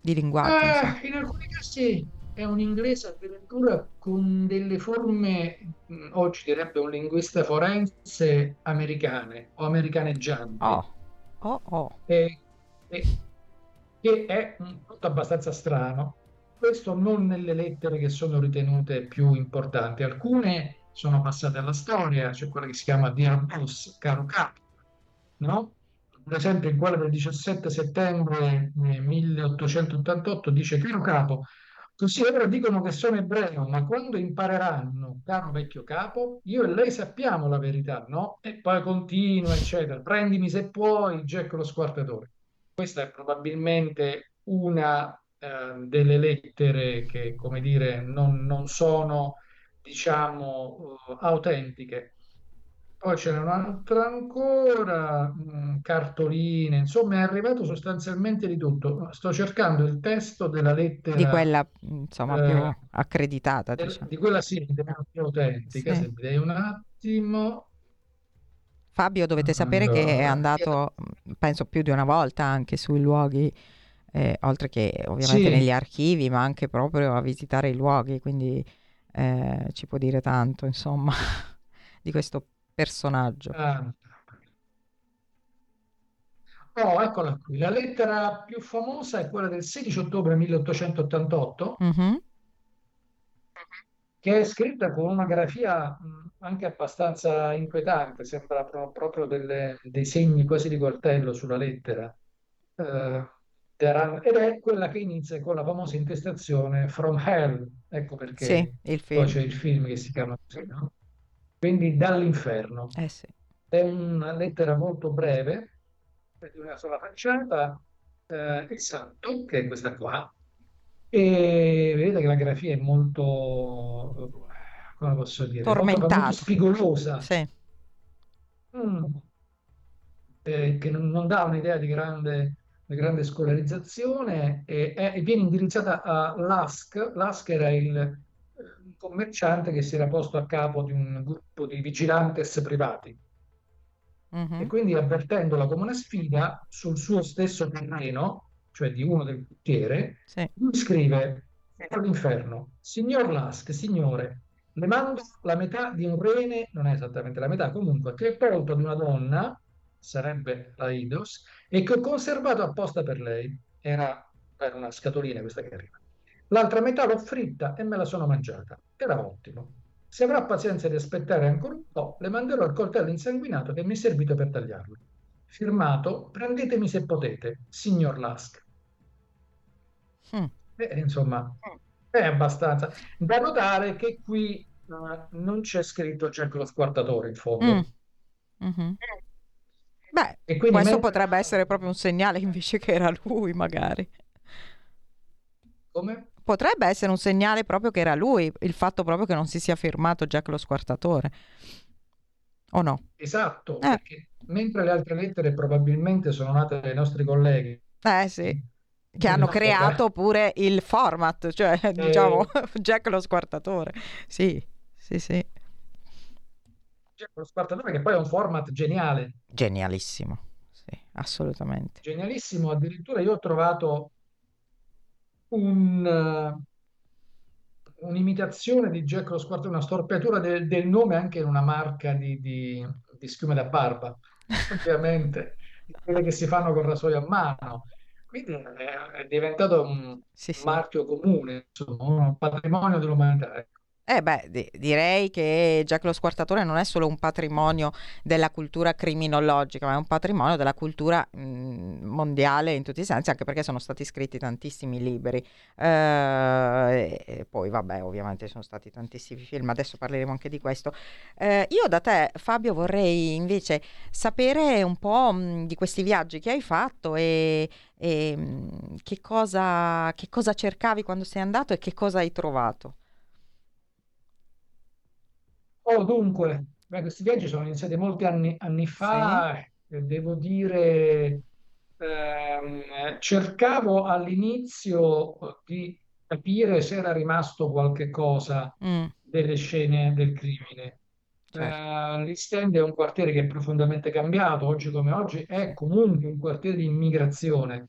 Di linguaggio? Eh, in alcuni casi è un inglese addirittura con delle forme, oggi direbbe un linguista forense, americane o americaneggianti. Oh Oh, oh. E, e, che è tutto abbastanza strano. Questo non nelle lettere che sono ritenute più importanti. Alcune sono passate alla storia, c'è quella che si chiama Dear Boss, caro capo, no? Per esempio in quella del 17 settembre 1888 dice, caro capo, Così loro dicono che sono ebreo, ma quando impareranno, caro vecchio capo, io e lei sappiamo la verità, no? E poi continua, eccetera. Prendimi se puoi, Jack lo squartatore. Questa è probabilmente una eh, delle lettere che, come dire, non, non sono, diciamo, uh, autentiche. Poi c'è un'altra ancora, mh, mm, cartoline, insomma è arrivato sostanzialmente di tutto. Sto cercando il testo della lettera... Di quella, insomma, eh, più accreditata, del, diciamo. Di quella sì, più autentica. Sì. Se un attimo... Fabio, dovete sapere allora, che è andato, penso più di una volta anche sui luoghi, eh, oltre che ovviamente sì. negli archivi, ma anche proprio a visitare i luoghi, quindi eh, ci può dire tanto, insomma, di questo personaggio. Ah. Oh, eccola qui. La lettera più famosa è quella del 16 ottobre 1888, mm-hmm. che è scritta con una grafia anche abbastanza inquietante, sembra proprio delle, dei segni quasi di coltello sulla lettera. Uh, ed è quella che inizia con la famosa intestazione From Hell, ecco perché sì, il film. poi c'è il film che si chiama così, no? Quindi dall'inferno. Eh sì. È una lettera molto breve, di una sola facciata, eh, il santo, che è questa qua, e vedete che la grafia è molto, come posso dire, tormentata, molto spigolosa. Sì. Mm. Eh, che non, non, dà un'idea di grande, di grande scolarizzazione e, e, viene indirizzata a Lask. Lask era il commerciante che si era posto a capo di un gruppo di vigilantes privati. Uh-huh. E quindi avvertendola come una sfida sul suo stesso terreno, cioè di uno del portiere, sì. lui scrive all'inferno, signor Lask, signore, le mando la metà di un rene, non è esattamente la metà, comunque, che è tolto di una donna, sarebbe la Idos, e che ho conservato apposta per lei. Era, era una scatolina questa che arriva. L'altra metà l'ho fritta e me la sono mangiata. Era ottimo. Se avrà pazienza di aspettare ancora un po', le manderò il coltello insanguinato che mi è servito per tagliarlo. Firmato, prendetemi se potete, signor Lask. Mm. Eh, insomma, è abbastanza. Da notare che qui uh, non c'è scritto Jack lo squartatore in fondo. Mm. Mm-hmm. Beh, questo mentre... potrebbe essere proprio un segnale invece che era lui, magari. Come? Potrebbe essere un segnale proprio che era lui, il fatto proprio che non si sia firmato Jack lo squartatore. O no? Esatto, eh. mentre le altre lettere probabilmente sono nate dai nostri colleghi. Eh sì, che hanno creato pure il format, cioè eh... diciamo Jack lo squartatore. Sì, sì, sì. Jack lo squartatore che poi è un format geniale. Genialissimo, sì, assolutamente. Genialissimo, addirittura io ho trovato un, uh, un'imitazione di Jack lo Squartatore, una storpiatura del, del, nome anche in una marca di, di, di schiume da barba, ovviamente, quelle che si fanno con rasoio a mano. Quindi è, è diventato un sì, sì. marchio comune, insomma, un patrimonio dell'umanità. Eh beh, di- direi che Jack lo Squartatore non è solo un patrimonio della cultura criminologica, ma è un patrimonio della cultura mh, mm, mondiale in tutti i sensi, anche perché sono stati scritti tantissimi libri. Eh, e poi, vabbè, ovviamente sono stati tantissimi film, adesso parleremo anche di questo. Eh, io da te, Fabio, vorrei invece sapere un po' mh, mm, di questi viaggi che hai fatto e, e mh, mm, che, cosa, che cosa cercavi quando sei andato e che cosa hai trovato. Oh, dunque, beh, questi viaggi sono iniziati molti anni, anni fa, e devo dire, ehm, cercavo all'inizio di capire se era rimasto qualche cosa Mm, delle scene del crimine. certo. Eh, L'East End è un quartiere che è profondamente cambiato, oggi come oggi è comunque un quartiere di immigrazione,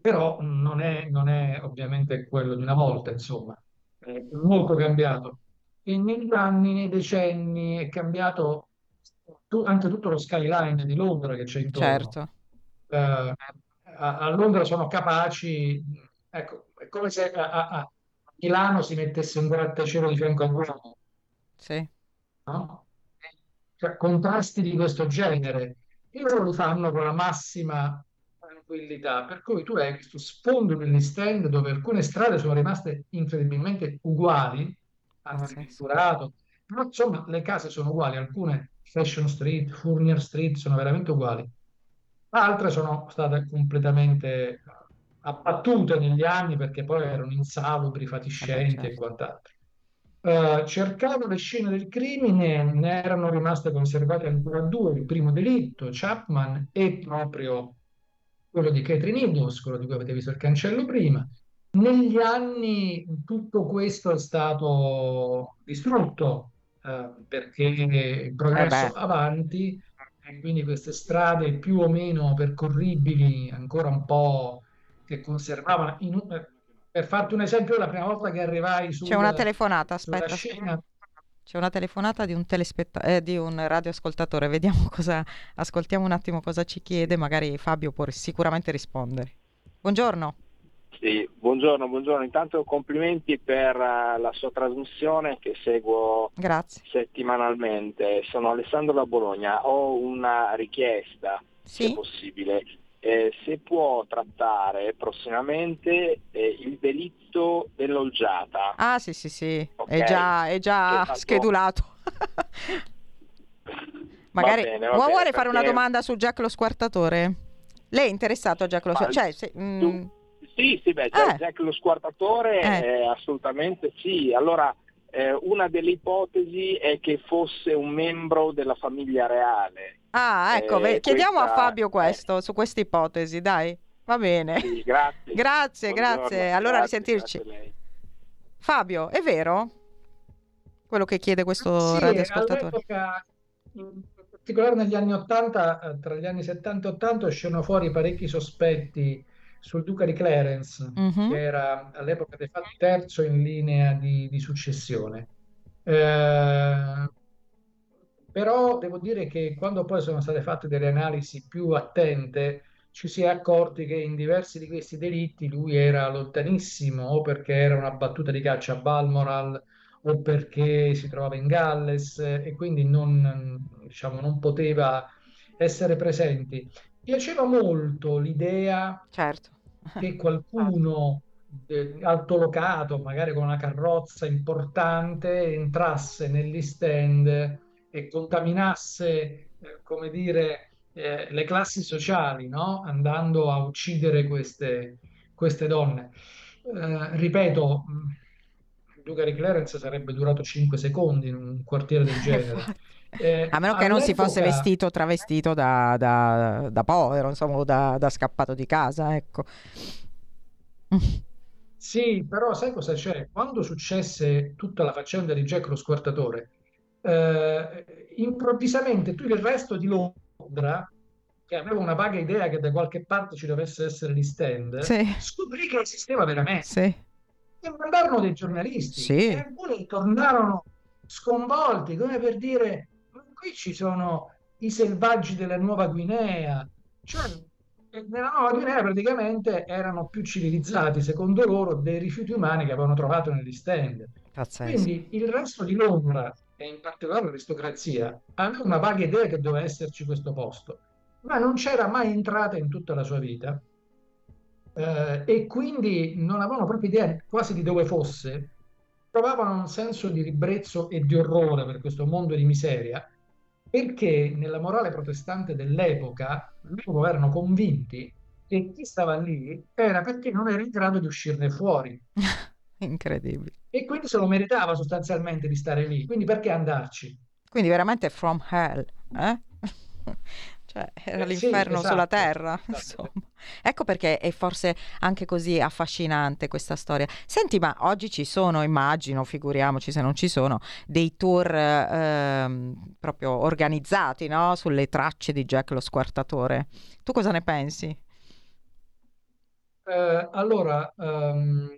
però non è, non è ovviamente quello di una volta, insomma, è molto cambiato e negli anni, nei decenni è cambiato tu, anche tutto lo skyline di Londra che c'è intorno. Certo. Uh, a, a, Londra sono capaci, ecco, è come se a, a, a Milano si mettesse un grattacielo di fianco a Roma. Sì. No? Cioè, contrasti di questo genere. E loro lo fanno con la massima tranquillità, per cui tu hai questo sfondo degli stand dove alcune strade sono rimaste incredibilmente uguali, hanno ristrutturato, però insomma le case sono uguali, alcune Fashion Street, Fournier Street sono veramente uguali, altre sono state completamente abbattute negli anni perché poi erano insalubri, fatiscenti certo. e quant'altro. Uh, cercavo le scene del crimine, ne erano rimaste conservate ancora due, il primo delitto, Chapman, e proprio quello di Catherine Eagles, quello di cui avete visto il cancello prima. Negli anni tutto questo è stato distrutto uh, perché il progresso eh avanti e quindi queste strade più o meno percorribili, ancora un po' che conservavano in, per farti un esempio, la prima volta che arrivai sul, C'è una telefonata, aspetta. scena, C'è una telefonata di un, telespetta- eh, di un radioascoltatore, vediamo cosa, ascoltiamo un attimo cosa ci chiede, magari Fabio può sicuramente rispondere. Buongiorno. Sì, buongiorno, buongiorno. Intanto complimenti per uh, la sua trasmissione che seguo Grazie. settimanalmente. Sono Alessandro da Bologna. Ho una richiesta, Sì? se possibile. Eh, se può trattare prossimamente eh, il delitto dell'olgiata. Ah sì sì sì, Ok. è già, è già Che fatto- schedulato. Magari bene, va vuole bene, fare una perché- domanda su Jack lo squartatore? Lei è interessato a Jack lo squartatore? Cioè, se- mm, tu- Sì, sì, beh, Eh. Jack lo squartatore Eh. eh, assolutamente sì. Allora, eh, una delle ipotesi è che fosse un membro della famiglia reale. Ah, ecco, Eh, chiediamo a questa- Fabio questo, su questa ipotesi, dai. Va bene. Sì, grazie. Grazie, grazie. Allora, grazie, risentirci. grazie a. Fabio, è vero? Quello che chiede questo Sì, radioascoltatore. all'epoca, in particolare negli anni 80, eh, tra gli anni 70 e 80, uscirono fuori parecchi sospetti sul duca di Clarence, Mhm. che era all'epoca dei fatti terzo in linea di, di successione. Eh, però devo dire che quando poi sono state fatte delle analisi più attente, ci si è accorti che in diversi di questi delitti lui era lontanissimo, o perché era una battuta di caccia a Balmoral, o perché si trovava in Galles e quindi non, diciamo, non poteva essere presenti. Piaceva molto l'idea Certo. che qualcuno eh, altolocato, magari con una carrozza importante, entrasse negli stand e contaminasse, eh, come dire, eh, le classi sociali, no? Andando a uccidere queste, queste donne. Eh, ripeto, mh, Duca di Clarence sarebbe durato 5 secondi in un quartiere del genere. Eh, A meno che non si fosse vestito travestito da, da- da povero, insomma, da, da scappato di casa, ecco. Sì, però sai cosa c'è? Quando successe tutta la faccenda di Jack lo squartatore, eh, improvvisamente tutto il resto di Londra, che aveva una vaga idea che da qualche parte ci dovesse essere gli stand, Sì, scoprì che esisteva veramente. sì. E mandarono dei giornalisti Sì. e alcuni tornarono sconvolti, come per dire, qui ci sono i selvaggi della Nuova Guinea. Cioè, eh, nella Nuova Guinea praticamente erano più civilizzati, secondo loro, dei rifiuti umani che avevano trovato negli stand. Pazzesco. Quindi il resto di Londra, e in particolare l'aristocrazia, aveva una vaga idea che doveva esserci questo posto, ma non c'era mai entrata in tutta la sua vita. Eh, e quindi non avevano proprio idea quasi di dove fosse, provavano un senso di ribrezzo e di orrore per questo mondo di miseria, perché nella morale protestante dell'epoca loro erano convinti che chi stava lì era perché non era in grado di uscirne fuori Incredibile. e quindi se lo meritava sostanzialmente di stare lì. Quindi perché andarci? Quindi veramente from hell, eh? Cioè, era Eh, sì, l'inferno sulla esatto, terra, esatto. insomma. Ecco perché è forse anche così affascinante questa storia. Senti, ma oggi ci sono, immagino, figuriamoci se non ci sono, dei tour ehm, proprio organizzati, no? Sulle tracce di Jack lo squartatore. Tu cosa ne pensi? Eh, allora, ehm,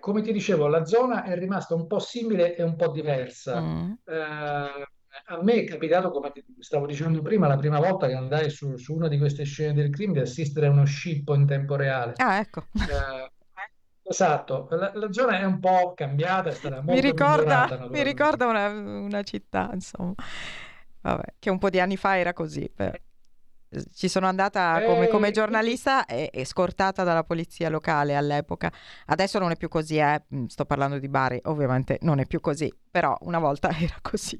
come ti dicevo, la zona è rimasta un po' simile e un po' diversa. Mm. Eh, a me è capitato, come stavo dicendo prima, la prima volta che andai su, su una di queste scene del crimine, di assistere a uno scippo in tempo reale. Ah, ecco. Eh, esatto, la, la zona è un po' cambiata, è stata Mi molto ricorda, migliorata, mi ricorda una, una città, insomma. Vabbè, che un po' di anni fa era così. però. Ci sono andata come, come eh, giornalista e, e, scortata dalla polizia locale all'epoca. Adesso non è più così, eh. Sto parlando di Bari, ovviamente non è più così, però una volta era così.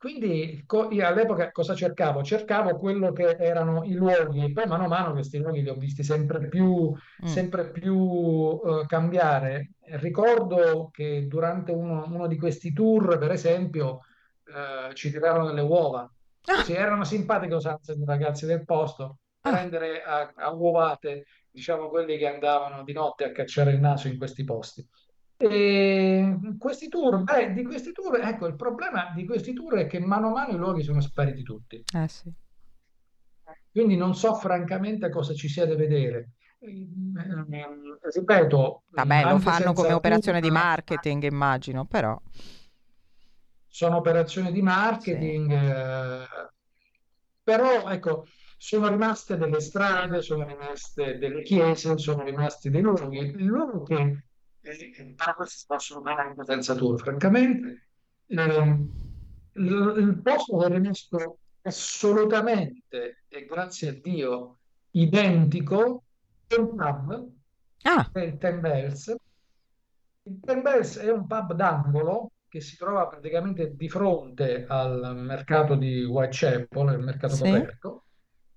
Quindi io all'epoca cosa cercavo? Cercavo quello che erano i luoghi, poi mano a mano questi luoghi li ho visti sempre più, mm. sempre più uh, cambiare. Ricordo che durante uno, uno, di questi tour, per esempio, uh, ci tirarono delle uova. Ah. Sì, erano simpatiche usanze dei ragazzi del posto, ah. prendere a, a uovate, diciamo, quelli che andavano di notte a cacciare il naso in questi posti. E questi tour, beh, di questi tour, ecco, il problema di questi tour è che mano a mano i luoghi sono spariti tutti. Eh sì. Quindi non so francamente cosa ci sia da vedere. Eh, ripeto, Vabbè, lo fanno come operazione di marketing, immagino, però. Sono operazioni di marketing, sì. eh, però ecco, sono rimaste delle strade, sono rimaste delle chiese, sono rimasti dei luoghi, luoghi che però questi si possono fare anche senza tour, francamente. Eh, il, posto è rimasto assolutamente, e grazie a Dio, identico è un pub, ah. il Ten Bells. Il Ten Bells è un pub d'angolo che si trova praticamente di fronte al mercato di Whitechapel, il mercato sì. coperto,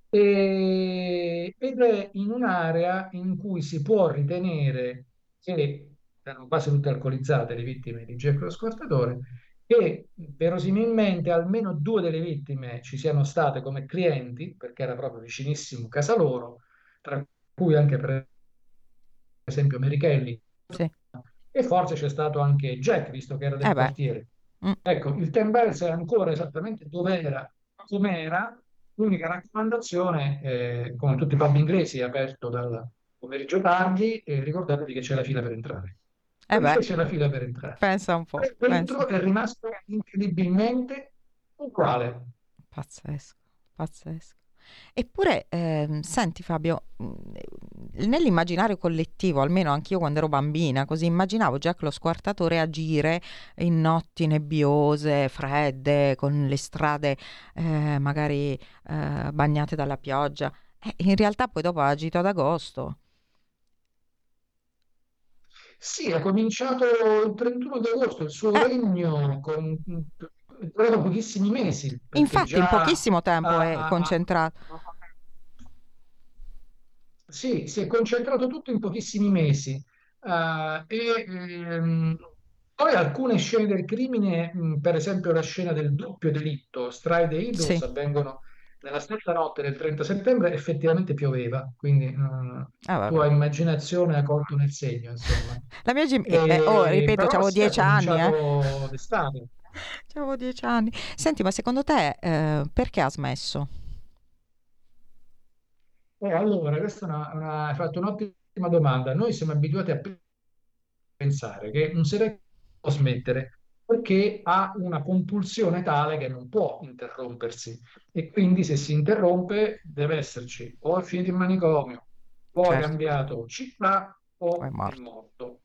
e, ed è in un'area in cui si può ritenere che erano quasi tutte alcolizzate le vittime di Jack lo Scortatore, che verosimilmente almeno due delle vittime ci siano state come clienti, perché era proprio vicinissimo casa loro, tra cui anche per esempio Mary Kelly, sì. e forse c'è stato anche Jack, visto che era del eh quartiere. Mm. Ecco, il Ten Bells è ancora esattamente dove era, com'era, l'unica raccomandazione, eh, come tutti i pub inglesi, è aperto dal pomeriggio tardi e ricordatevi che c'è la fila per entrare. Eh beh, c'è la fila per entrare. Pensa un po'. Dentro è rimasto incredibilmente uguale. Pazzesco, pazzesco. Eppure, ehm, senti Fabio, mm, nell'immaginario collettivo, almeno anch'io quando ero bambina, così immaginavo Jack lo squartatore agire in notti nebbiose, fredde, con le strade eh, magari eh, bagnate dalla pioggia. Eh, in realtà poi dopo ha agito ad agosto. Sì, ha cominciato il 31 di agosto il suo Eh. regno con è durato pochissimi mesi, Infatti, in pochissimo tempo è ha- concentrato. sì, si è concentrato tutto in pochissimi mesi. Eh, e ehm, poi alcune scene del crimine, mh, per esempio la scena del doppio delitto, Stride e Idus, Sì. avvengono nella stessa notte del 30 settembre effettivamente pioveva, quindi uh, Ah, tua immaginazione ha colto nel segno, insomma. La mia gim- eh, oh, ripeto, avevo dieci anni. Eh. d'estate. Avevo dieci anni. Senti, ma secondo te eh, perché ha smesso? Oh, allora, questa è una, una, hai fatto un'ottima domanda. Noi siamo abituati a pensare che un serial può smettere perché ha una compulsione tale che non può interrompersi e quindi se si interrompe deve esserci o è finito in manicomio o certo. cambiato città o è morto. è morto.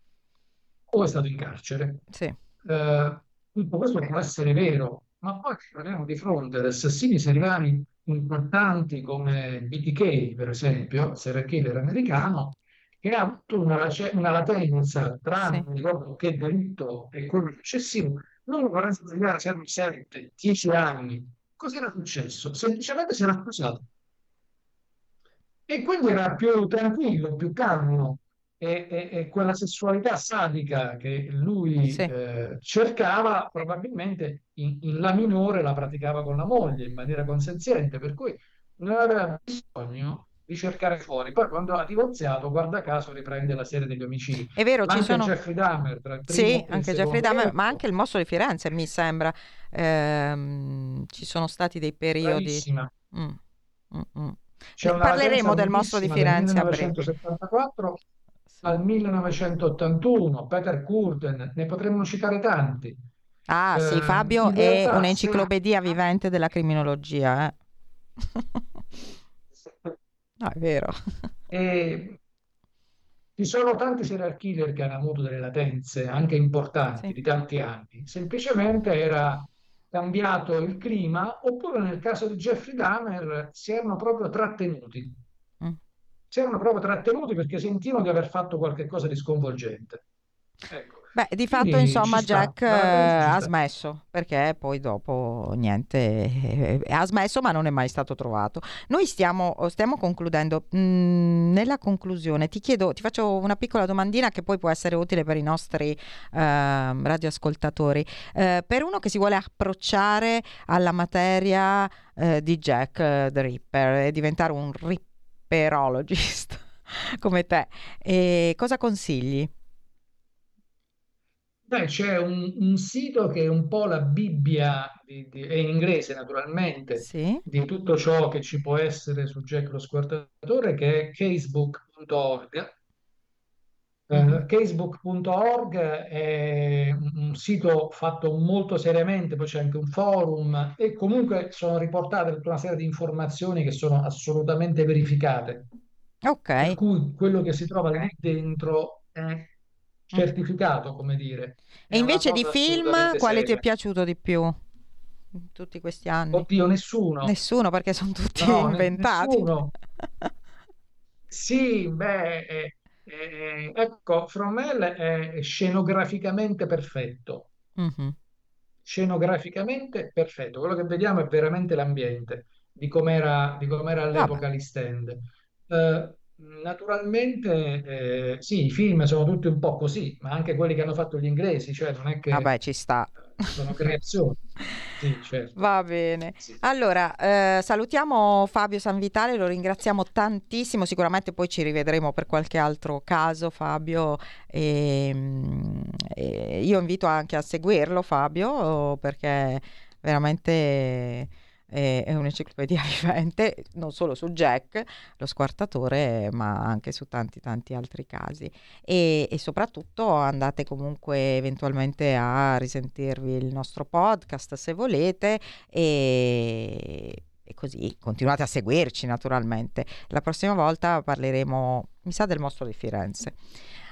o è stato in carcere. Sì. Uh, tutto questo può essere vero, ma poi ci troviamo di fronte ad assassini seriali importanti come BTK, per esempio, serial killer americano, che ha avuto una, una latenza tra sì. ricordo che delitto e quello successivo, non vorrei sbagliare, c'erano 7, 10 anni. Cos'era successo? Semplicemente si era accusato. E quindi era più tranquillo, più calmo. E, e, e quella sessualità sadica che lui sì. eh, cercava, probabilmente in, in La minore la praticava con la moglie in maniera consenziente, per cui non aveva bisogno di cercare fuori. Poi quando ha divorziato, guarda caso, riprende la serie degli omicidi. È vero, ci sono... Jeffrey Dahmer, tra il Sì, anche Jeffrey Dahmer, ma anche il mostro di Firenze, mi sembra. Ehm, ci sono stati dei periodi... Mm. Mm, mm. Parleremo del mostro di Firenze dal 1974 sì. al 1981, Peter Curden, ne potremmo citare tanti. Ah eh, sì, Fabio è un'enciclopedia sì. vivente della criminologia. Eh? No, è vero. E ci sono tanti serial killer che hanno avuto delle latenze anche importanti sì. di tanti anni. Semplicemente era cambiato il clima, oppure nel caso di Jeffrey Dahmer si erano proprio trattenuti. Mm. Si erano proprio trattenuti perché sentivano di aver fatto qualcosa di sconvolgente. Ecco. Beh, di fatto, Quindi insomma, Jack eh, ha smesso perché poi dopo niente, eh, ha smesso, ma non è mai stato trovato. Noi stiamo, stiamo concludendo. Mm, nella conclusione, ti chiedo, ti faccio una piccola domandina che poi può essere utile per i nostri eh, radioascoltatori. Eh, per uno che si vuole approcciare alla materia eh, di Jack eh, the Ripper e diventare un ripperologist come te, cosa consigli? Beh, c'è un, un sito che è un po' la Bibbia, di- di- è in inglese naturalmente, Sì. di tutto ciò che ci può essere su Jack lo Squartatore, che è casebook.org. Eh, Mhm. casebook.org è un sito fatto molto seriamente, poi c'è anche un forum e comunque sono riportate tutta una serie di informazioni che sono assolutamente verificate. Per Ok. cui quello che si trova lì dentro è. Certificato, come dire, E è invece di film, quale ti è seria. piaciuto di più in tutti questi anni? Oddio, nessuno. Nessuno, perché sono tutti No, inventati. nessuno. Sì, beh, eh, eh, ecco, From Hell è scenograficamente perfetto. Mhm. Scenograficamente perfetto. Quello che vediamo è veramente l'ambiente di com'era di com'era Vabbè. all'epoca l'East Eh, naturalmente, eh, sì, i film sono tutti un po' così, ma anche quelli che hanno fatto gli inglesi, cioè non è che Vabbè, ci sta. sono creazioni. Sì, certo. Va bene. Sì. Allora, eh, salutiamo Fabio Sanvitale, lo ringraziamo tantissimo, sicuramente poi ci rivedremo per qualche altro caso, Fabio. E, mm, e io invito anche a seguirlo, Fabio, perché veramente è, è un'enciclopedia vivente, non solo su Jack, lo squartatore, ma anche su tanti tanti altri casi. E, e soprattutto andate comunque eventualmente a risentirvi il nostro podcast se volete e, e così continuate a seguirci naturalmente. La prossima volta parleremo, mi sa, del mostro di Firenze.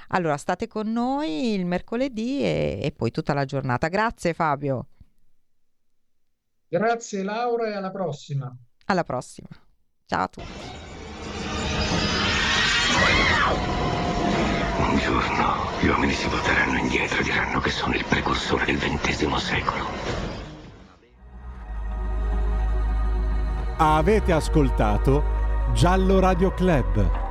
Allora, state con noi il mercoledì e, e poi tutta la giornata. Grazie Fabio, Grazie Laura e alla prossima. alla prossima. Ciao a tutti. Un giorno gli uomini si volteranno indietro e diranno che sono il precursore del XX secolo. Avete ascoltato Giallo Radio Club.